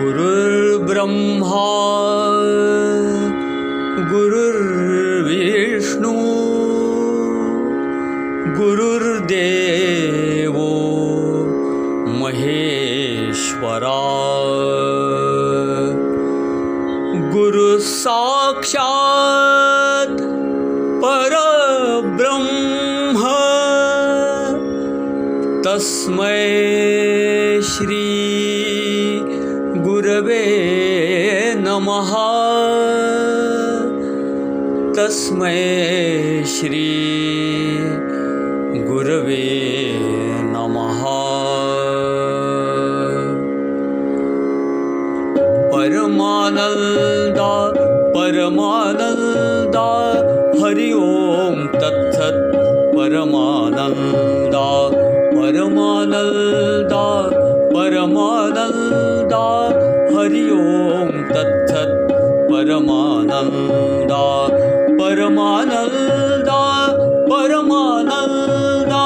गुरुर्ब्रह्मा गुरुर्विष्णु गुरुर्देवो महेश्वरा। गुरुसाक्षात् परब्रह्म। तस्मै श्री गुरवे नमः. तस्मै श्री गुरवे नमः. परमानन्दा परमानन्दा हरि ओं तत्सत्. परमानन्दा परमानन्दा परमानन्दा परमानन्दा परमानन्दा परमानन्दा।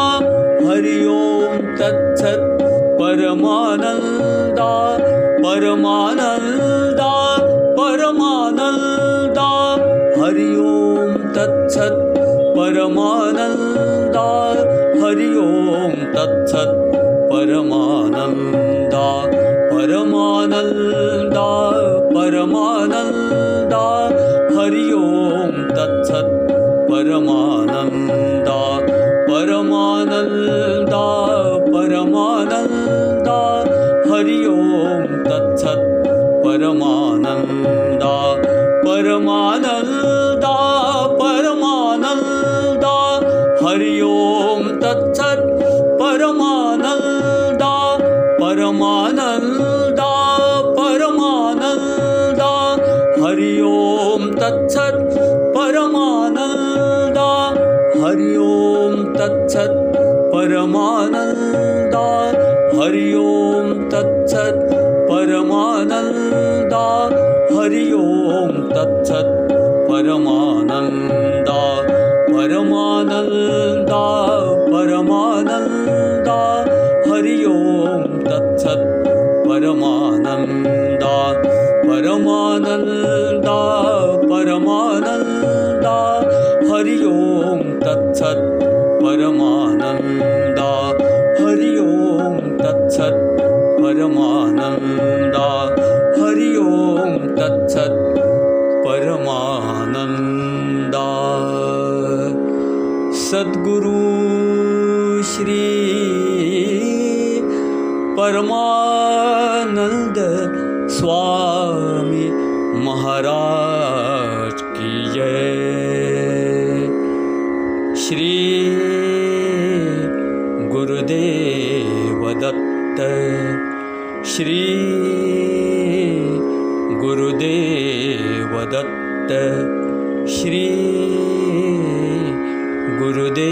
हरि ओं तत्सत् परमानन्दा परमानन्दा परमानन्दा। हरि ओं तत्सत् परमानन्दा। हरि ओं तत्सत् परमानन्दा। परमानन्दा परमानन्दा परमानन्दा परमानन्दा परमानन्दा। हरि ओं तत्सत् परमानन्दा परमानन्दा परमानन्दा। हरि ओं तत्सत् परमानन्दा परमानन्दा परमानन्दा। हरि ओं तत्सत् परमानन्दा हरि ओं तत्सत् परमानन्दा। हरि ओं तत्सत् परमानन्दा। हरि ओं तत्सत् परमानन्दा। परमानन्दा परमानन्दा। हरि ओं तत्सत् परमानन्दा। परमानन्दा परमानन्दा तत्सत् परमानन्दा। हरि ओं तत्सत् परमानन्दा। हरि ओं तत्सत् परमानन्दा। सद्गुरु श्री परमानन्द स्वामी महाराज की जय श्री गुरुदे वदत् श्री गुरुदेवदत् श्री गुरुदे